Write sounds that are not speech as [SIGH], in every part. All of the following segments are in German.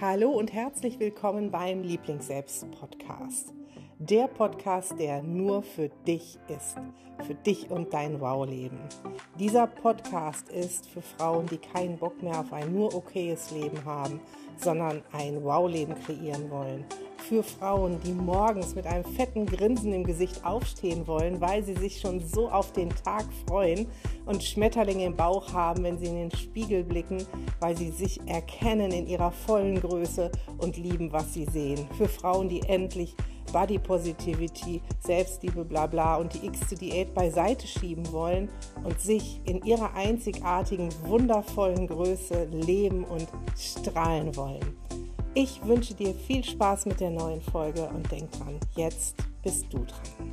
Hallo und herzlich willkommen beim Lieblingsselbst-Podcast. Der Podcast, der nur für dich ist, für dich und dein Wow-Leben. Dieser Podcast ist für Frauen, die keinen Bock mehr auf ein nur okayes Leben haben, sondern ein Wow-Leben kreieren wollen für Frauen, die morgens mit einem fetten Grinsen im Gesicht aufstehen wollen, weil sie sich schon so auf den Tag freuen und Schmetterlinge im Bauch haben, wenn sie in den Spiegel blicken, weil sie sich erkennen in ihrer vollen Größe und lieben, was sie sehen. Für Frauen, die endlich Body Positivity, Selbstliebe, bla bla und die x-te Diät beiseite schieben wollen und sich in ihrer einzigartigen, wundervollen Größe leben und strahlen wollen. Ich wünsche dir viel Spaß mit der neuen Folge und denk dran, jetzt bist du dran.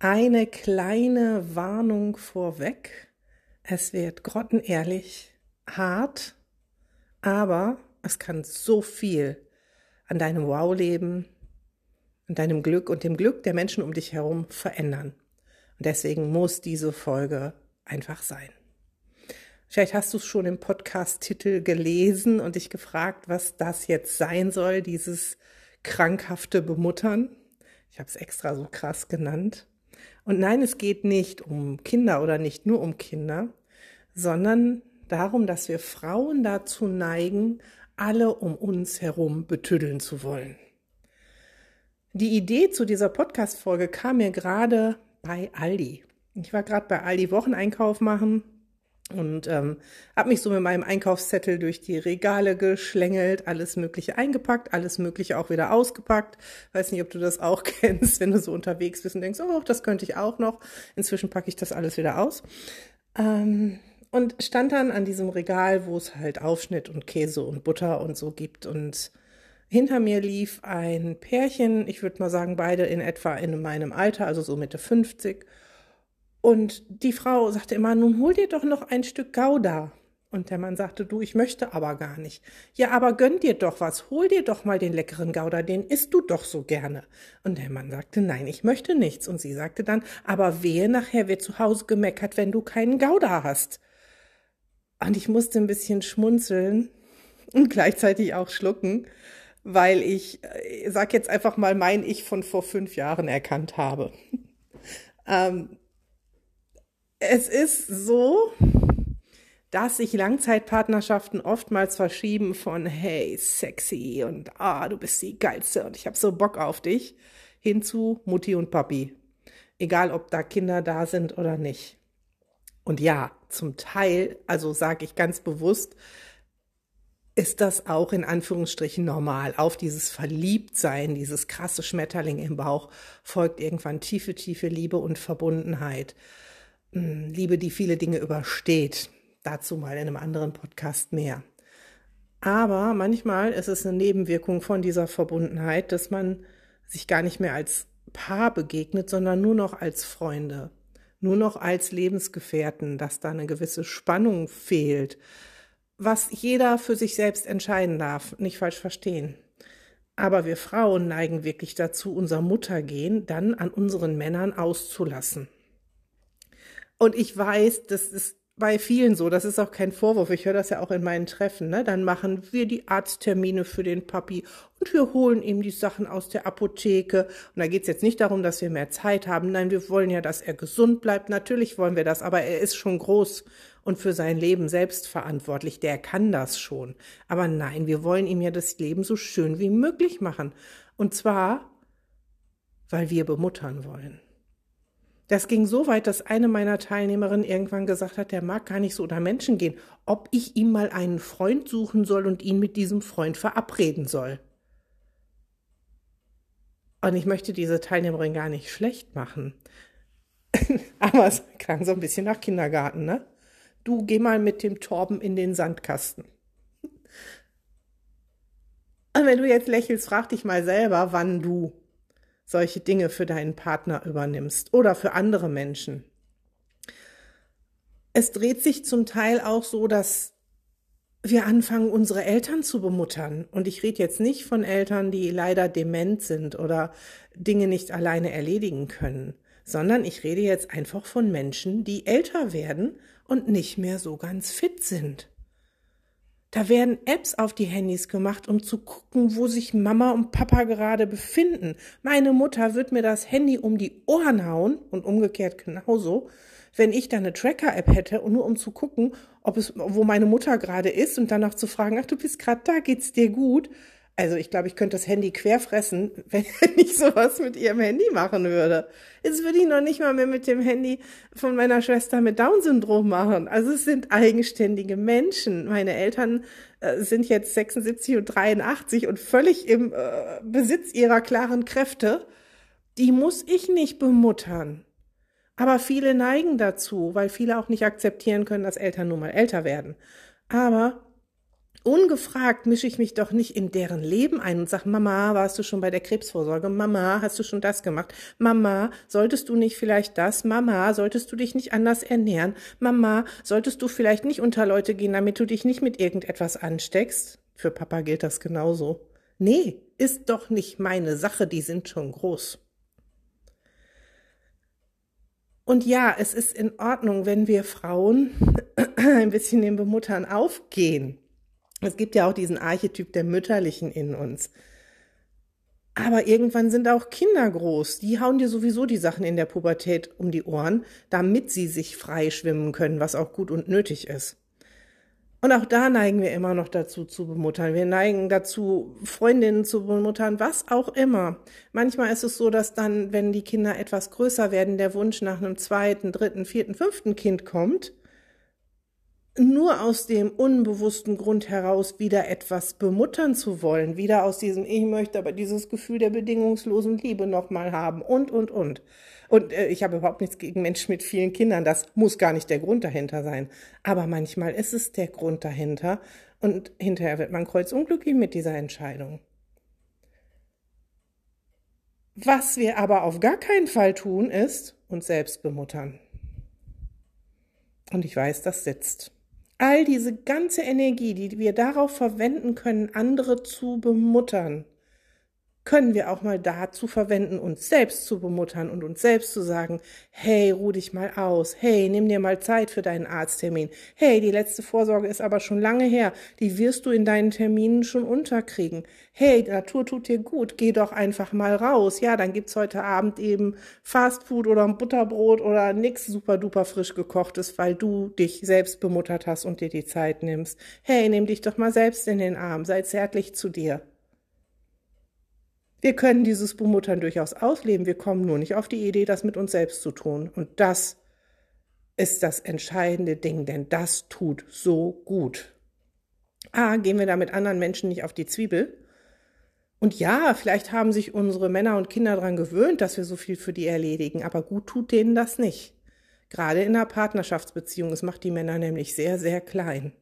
Eine kleine Warnung vorweg. Es wird grottenehrlich, hart, aber es kann so viel an deinem Wow-Leben, an deinem Glück und dem Glück der Menschen um dich herum verändern. Und deswegen muss diese Folge einfach sein. Vielleicht hast du es schon im Podcast-Titel gelesen und dich gefragt, was das jetzt sein soll, dieses krankhafte Bemuttern. Ich habe es extra so krass genannt. Und nein, es geht nicht um Kinder oder nicht nur um Kinder, sondern darum, dass wir Frauen dazu neigen, alle um uns herum betüddeln zu wollen. Die Idee zu dieser Podcast-Folge kam mir gerade bei Aldi. Ich war gerade bei Aldi Wocheneinkauf machen und ähm, habe mich so mit meinem Einkaufszettel durch die Regale geschlängelt, alles Mögliche eingepackt, alles Mögliche auch wieder ausgepackt. Weiß nicht, ob du das auch [LAUGHS] kennst, wenn du so unterwegs bist und denkst, oh, das könnte ich auch noch. Inzwischen packe ich das alles wieder aus. Ähm, und stand dann an diesem Regal, wo es halt Aufschnitt und Käse und Butter und so gibt. Und hinter mir lief ein Pärchen, ich würde mal sagen, beide in etwa in meinem Alter, also so Mitte 50 und die Frau sagte immer, nun hol dir doch noch ein Stück Gouda. Und der Mann sagte, du, ich möchte aber gar nicht. Ja, aber gönn dir doch was, hol dir doch mal den leckeren Gouda, den isst du doch so gerne. Und der Mann sagte, nein, ich möchte nichts. Und sie sagte dann, aber wehe, nachher wird zu Hause gemeckert, wenn du keinen Gouda hast. Und ich musste ein bisschen schmunzeln und gleichzeitig auch schlucken, weil ich, ich äh, sag jetzt einfach mal, mein Ich von vor fünf Jahren erkannt habe. [LAUGHS] ähm, es ist so, dass sich Langzeitpartnerschaften oftmals verschieben von hey, sexy und ah, du bist die geilste und ich habe so Bock auf dich hin zu Mutti und Papi. Egal, ob da Kinder da sind oder nicht. Und ja, zum Teil, also sage ich ganz bewusst, ist das auch in Anführungsstrichen normal. Auf dieses Verliebtsein, dieses krasse Schmetterling im Bauch folgt irgendwann tiefe, tiefe Liebe und Verbundenheit. Hm, Liebe, die viele Dinge übersteht. Dazu mal in einem anderen Podcast mehr. Aber manchmal ist es eine Nebenwirkung von dieser Verbundenheit, dass man sich gar nicht mehr als Paar begegnet, sondern nur noch als Freunde, nur noch als Lebensgefährten, dass da eine gewisse Spannung fehlt, was jeder für sich selbst entscheiden darf, nicht falsch verstehen. Aber wir Frauen neigen wirklich dazu, unser Muttergehen dann an unseren Männern auszulassen. Und ich weiß, das ist bei vielen so, das ist auch kein Vorwurf, ich höre das ja auch in meinen Treffen, ne? Dann machen wir die Arzttermine für den Papi und wir holen ihm die Sachen aus der Apotheke. Und da geht's jetzt nicht darum, dass wir mehr Zeit haben. Nein, wir wollen ja, dass er gesund bleibt. Natürlich wollen wir das, aber er ist schon groß und für sein Leben selbst verantwortlich. Der kann das schon. Aber nein, wir wollen ihm ja das Leben so schön wie möglich machen. Und zwar, weil wir bemuttern wollen. Das ging so weit, dass eine meiner Teilnehmerinnen irgendwann gesagt hat, der mag gar nicht so unter Menschen gehen, ob ich ihm mal einen Freund suchen soll und ihn mit diesem Freund verabreden soll. Und ich möchte diese Teilnehmerin gar nicht schlecht machen. [LAUGHS] Aber es klang so ein bisschen nach Kindergarten, ne? Du geh mal mit dem Torben in den Sandkasten. [LAUGHS] Und wenn du jetzt lächelst, frag dich mal selber, wann du solche Dinge für deinen Partner übernimmst oder für andere Menschen. Es dreht sich zum Teil auch so, dass wir anfangen, unsere Eltern zu bemuttern. Und ich rede jetzt nicht von Eltern, die leider dement sind oder Dinge nicht alleine erledigen können, sondern ich rede jetzt einfach von Menschen, die älter werden und nicht mehr so ganz fit sind. Da werden Apps auf die Handys gemacht, um zu gucken, wo sich Mama und Papa gerade befinden. Meine Mutter wird mir das Handy um die Ohren hauen und umgekehrt genauso, wenn ich da eine Tracker-App hätte und nur um zu gucken, ob es, wo meine Mutter gerade ist und danach zu fragen, ach, du bist gerade da, geht's dir gut? Also ich glaube, ich könnte das Handy querfressen, [LAUGHS] wenn ich sowas mit ihrem Handy machen würde. Jetzt würde ich noch nicht mal mehr mit dem Handy von meiner Schwester mit Down-Syndrom machen. Also es sind eigenständige Menschen. Meine Eltern äh, sind jetzt 76 und 83 und völlig im äh, Besitz ihrer klaren Kräfte. Die muss ich nicht bemuttern. Aber viele neigen dazu, weil viele auch nicht akzeptieren können, dass Eltern nun mal älter werden. Aber ungefragt mische ich mich doch nicht in deren Leben ein und sage, Mama, warst du schon bei der Krebsvorsorge? Mama, hast du schon das gemacht? Mama, solltest du nicht vielleicht das? Mama, solltest du dich nicht anders ernähren? Mama, solltest du vielleicht nicht unter Leute gehen, damit du dich nicht mit irgendetwas ansteckst? Für Papa gilt das genauso. Nee, ist doch nicht meine Sache, die sind schon groß. Und ja, es ist in Ordnung, wenn wir Frauen [CLEARS THROAT] ein bisschen den Bemuttern aufgehen. Es gibt ja auch diesen Archetyp der Mütterlichen in uns. Aber irgendwann sind auch Kinder groß. Die hauen dir sowieso die Sachen in der Pubertät um die Ohren, damit sie sich frei schwimmen können, was auch gut und nötig ist. Und auch da neigen wir immer noch dazu zu bemuttern. Wir neigen dazu, Freundinnen zu bemuttern, was auch immer. Manchmal ist es so, dass dann, wenn die Kinder etwas größer werden, der Wunsch nach einem zweiten, dritten, vierten, fünften Kind kommt nur aus dem unbewussten Grund heraus wieder etwas bemuttern zu wollen, wieder aus diesem ich möchte aber dieses Gefühl der bedingungslosen Liebe nochmal haben und, und, und. Und äh, ich habe überhaupt nichts gegen Menschen mit vielen Kindern, das muss gar nicht der Grund dahinter sein. Aber manchmal ist es der Grund dahinter und hinterher wird man kreuzunglücklich mit dieser Entscheidung. Was wir aber auf gar keinen Fall tun, ist uns selbst bemuttern. Und ich weiß, das sitzt all diese ganze Energie, die wir darauf verwenden können, andere zu bemuttern, können wir auch mal dazu verwenden, uns selbst zu bemuttern und uns selbst zu sagen, hey, ruh dich mal aus, hey, nimm dir mal Zeit für deinen Arzttermin, hey, die letzte Vorsorge ist aber schon lange her, die wirst du in deinen Terminen schon unterkriegen, hey, Natur tut dir gut, geh doch einfach mal raus, ja, dann gibt's heute Abend eben Fastfood oder ein Butterbrot oder nix super duper frisch gekochtes, weil du dich selbst bemuttert hast und dir die Zeit nimmst. Hey, nimm dich doch mal selbst in den Arm, sei zärtlich zu dir. Wir können dieses Bemuttern durchaus ausleben, wir kommen nur nicht auf die Idee, das mit uns selbst zu tun. Und das ist das entscheidende Ding, denn das tut so gut. A, gehen wir da mit anderen Menschen nicht auf die Zwiebel. Und ja, vielleicht haben sich unsere Männer und Kinder daran gewöhnt, dass wir so viel für die erledigen, aber gut tut denen das nicht. Gerade in einer Partnerschaftsbeziehung, es macht die Männer nämlich sehr, sehr klein.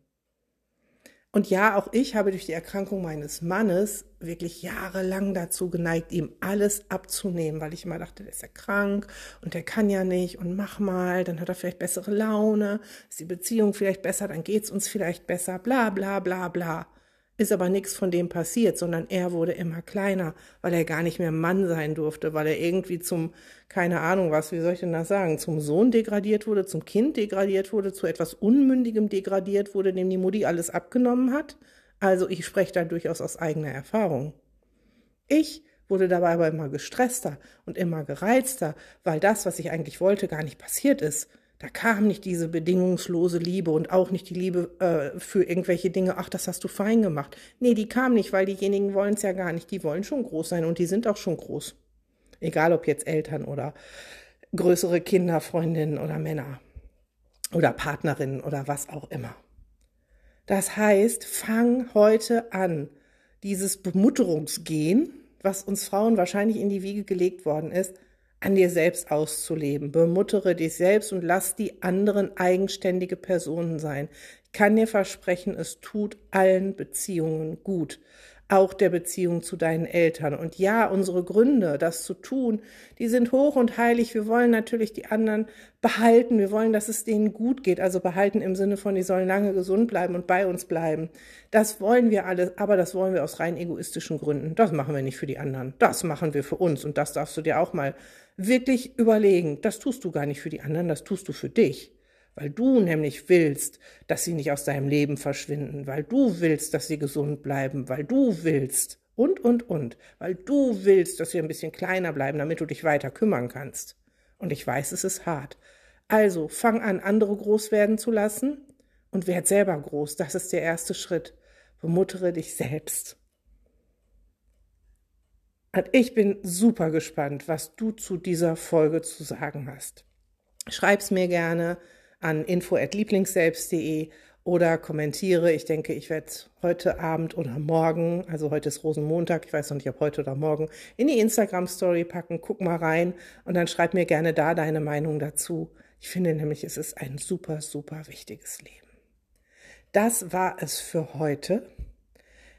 Und ja, auch ich habe durch die Erkrankung meines Mannes wirklich jahrelang dazu geneigt, ihm alles abzunehmen, weil ich immer dachte, der ist ja krank und der kann ja nicht und mach mal, dann hat er vielleicht bessere Laune, ist die Beziehung vielleicht besser, dann geht's uns vielleicht besser, bla bla bla bla. Ist aber nichts von dem passiert, sondern er wurde immer kleiner, weil er gar nicht mehr Mann sein durfte, weil er irgendwie zum, keine Ahnung was, wie soll ich denn das sagen, zum Sohn degradiert wurde, zum Kind degradiert wurde, zu etwas Unmündigem degradiert wurde, dem die Mutti alles abgenommen hat. Also ich spreche da durchaus aus eigener Erfahrung. Ich wurde dabei aber immer gestresster und immer gereizter, weil das, was ich eigentlich wollte, gar nicht passiert ist. Da kam nicht diese bedingungslose Liebe und auch nicht die Liebe äh, für irgendwelche Dinge, ach, das hast du fein gemacht. Nee, die kam nicht, weil diejenigen wollen es ja gar nicht. Die wollen schon groß sein und die sind auch schon groß. Egal ob jetzt Eltern oder größere Kinder, Freundinnen oder Männer oder Partnerinnen oder was auch immer. Das heißt, fang heute an, dieses Bemutterungsgehen, was uns Frauen wahrscheinlich in die Wiege gelegt worden ist, an dir selbst auszuleben. Bemuttere dich selbst und lass die anderen eigenständige Personen sein. Ich kann dir versprechen, es tut allen Beziehungen gut. Auch der Beziehung zu deinen Eltern. Und ja, unsere Gründe, das zu tun, die sind hoch und heilig. Wir wollen natürlich die anderen behalten. Wir wollen, dass es denen gut geht. Also behalten im Sinne von, die sollen lange gesund bleiben und bei uns bleiben. Das wollen wir alles, aber das wollen wir aus rein egoistischen Gründen. Das machen wir nicht für die anderen. Das machen wir für uns. Und das darfst du dir auch mal wirklich überlegen. Das tust du gar nicht für die anderen, das tust du für dich weil du nämlich willst, dass sie nicht aus deinem Leben verschwinden, weil du willst, dass sie gesund bleiben, weil du willst und, und, und, weil du willst, dass sie ein bisschen kleiner bleiben, damit du dich weiter kümmern kannst. Und ich weiß, es ist hart. Also fang an, andere groß werden zu lassen und werd selber groß. Das ist der erste Schritt. Bemuttere dich selbst. Und ich bin super gespannt, was du zu dieser Folge zu sagen hast. Schreib's mir gerne an info@lieblingsselbst.de oder kommentiere. Ich denke, ich werde heute Abend oder morgen, also heute ist Rosenmontag, ich weiß noch nicht, ob heute oder morgen, in die Instagram Story packen. Guck mal rein und dann schreib mir gerne da deine Meinung dazu. Ich finde nämlich, es ist ein super, super wichtiges Leben. Das war es für heute.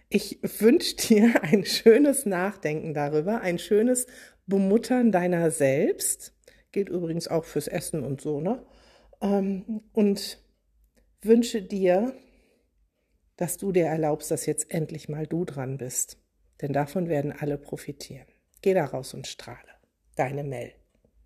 Ich wünsche dir [LAUGHS] ein schönes Nachdenken darüber, ein schönes Bemuttern deiner selbst. Gilt übrigens auch fürs Essen und so, ne? Ähm, und wünsche dir, dass du dir erlaubst, dass jetzt endlich mal du dran bist. Denn davon werden alle profitieren. Geh da raus und strahle. Deine Mel.